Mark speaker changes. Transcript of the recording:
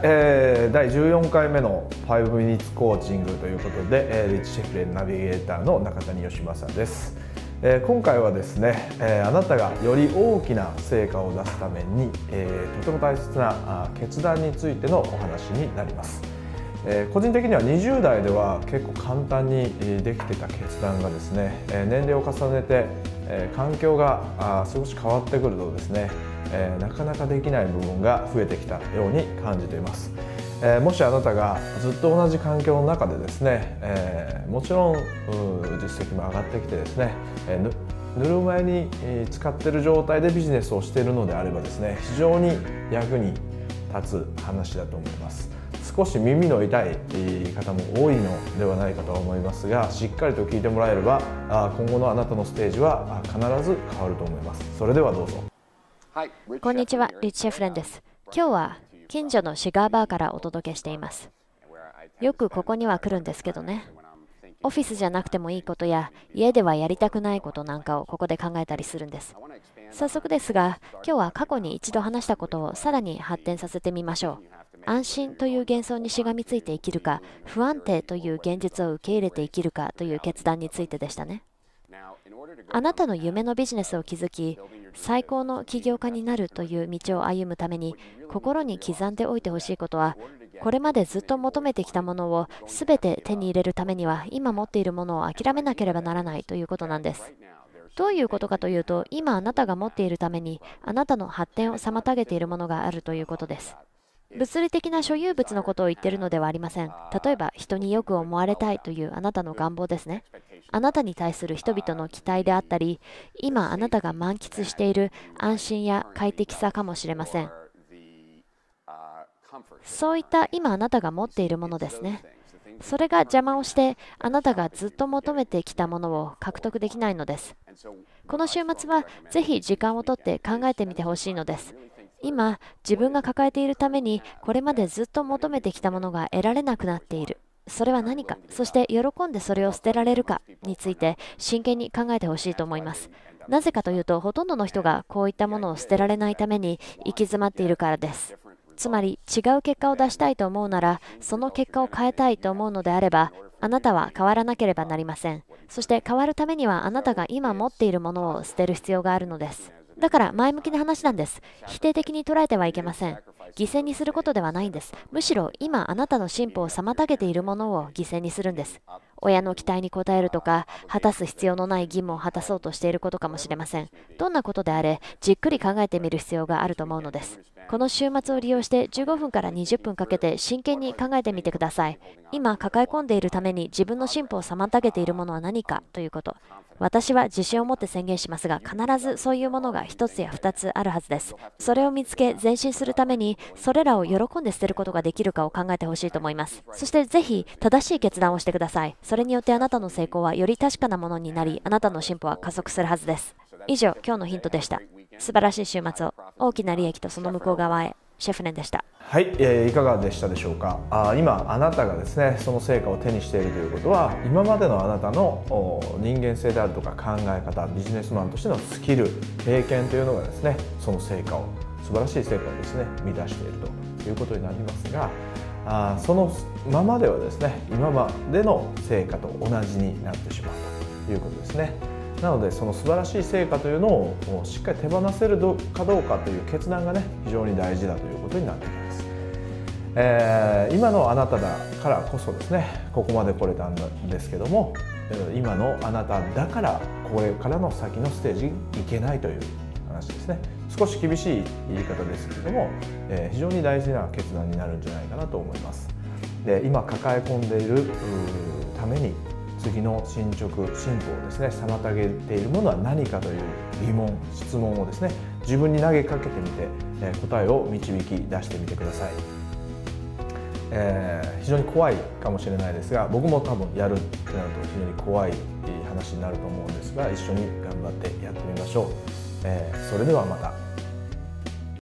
Speaker 1: えー、第14回目の5ミニッツコーチングということで、えー、リッチシェフレンナビゲーターの中谷義正です、えー、今回はですね、えー、あなたがより大きな成果を出すために、えー、とても大切な決断についてのお話になります。えー、個人的には20代では結構簡単にできてた決断がですね、えー、年齢を重ねて、えー、環境があ少し変わってくるとですね、えー、なかなかできない部分が増えてきたように感じています、えー、もしあなたがずっと同じ環境の中でですね、えー、もちろん実績も上がってきてですね、えー、ぬるま湯に使っている状態でビジネスをしているのであればですね非常に役に立つ話だと思います。少し耳の痛い方も多いのではないかと思いますがしっかりと聞いてもらえれば今後のあなたのステージは必ず変わると思います。それではどうぞ。
Speaker 2: こんにちは、リッチ・シェフレンです。今日は近所のシガーバーからお届けしています。よくここには来るんですけどね。オフィスじゃなくてもいいことや家ではやりたくないことなんかをここで考えたりするんです。早速ですが、今日は過去に一度話したことをさらに発展させてみましょう。安心という幻想にしがみついて生きるか、不安定という現実を受け入れて生きるかという決断についてでしたね。あなたの夢のビジネスを築き、最高の起業家になるという道を歩むために、心に刻んでおいてほしいことは、これまでずっと求めてきたものを全て手に入れるためには、今持っているものを諦めなければならないということなんです。どういうことかというと、今あなたが持っているために、あなたの発展を妨げているものがあるということです。物理的な所有物のことを言っているのではありません。例えば、人によく思われたいというあなたの願望ですね。あなたに対する人々の期待であったり、今あなたが満喫している安心や快適さかもしれません。そういった今あなたが持っているものですね。それが邪魔をしてあなたがずっと求めてきたものを獲得できないのです。この週末はぜひ時間をとって考えてみてほしいのです。今、自分が抱えているためにこれまでずっと求めてきたものが得られなくなっている。それは何か、そして喜んでそれを捨てられるかについて真剣に考えてほしいと思います。なぜかというと、ほとんどの人がこういったものを捨てられないために行き詰まっているからです。つまり、違う結果を出したいと思うなら、その結果を変えたいと思うのであれば、あなたは変わらなければなりません。そして変わるためにはあなたが今持っているものを捨てる必要があるのです。だから前向きな話なんです。否定的に捉えてはいけません。犠牲にすることではないんです。むしろ今あなたの進歩を妨げているものを犠牲にするんです。親の期待に応えるとか、果たす必要のない義務を果たそうとしていることかもしれません。どんなことであれ、じっくり考えてみる必要があると思うのです。この週末を利用して15分から20分かけて真剣に考えてみてください。今抱え込んでいるために自分の進歩を妨げているものは何かということ。私は自信を持って宣言しますが、必ずそういうものが1つや2つあるはずです。それを見つけ、前進するために、それらを喜んで捨てることができるかを考えてほしいと思います。そしてぜひ、正しい決断をしてください。それによってあなたの成功はより確かなものになり、あなたの進歩は加速するはずです。以上、今日のヒントでした。素晴らしい週末を、大きな利益とその向こう側へ。シェフネンでした。
Speaker 1: はい、えー、いかがでしたでしょうか？あ今あなたがですねその成果を手にしているということは今までのあなたの人間性であるとか考え方ビジネスマンとしてのスキル経験というのがですねその成果を素晴らしい成果をですね満たしているということになりますがあそのままではですね今までの成果と同じになってしまうということですね。なのでその素晴らしい成果というのをしっかり手放せるかどうかという決断がね非常に大事だということになってきます、えー、今のあなただからこそですねここまで来れたんですけども今のあなただからこれからの先のステージいけないという話ですね少し厳しい言い方ですけれども、えー、非常に大事な決断になるんじゃないかなと思います。で今抱え込んでいるために次の進捗進歩をですね妨げているものは何かという疑問質問をですね自分に投げかけてみて、え答えを導き出してみてください、えー、非常に怖いかもしれないですが僕も多分やるってなると非常に怖い話になると思うんですが一緒に頑張ってやってみましょう、えー、それではまた。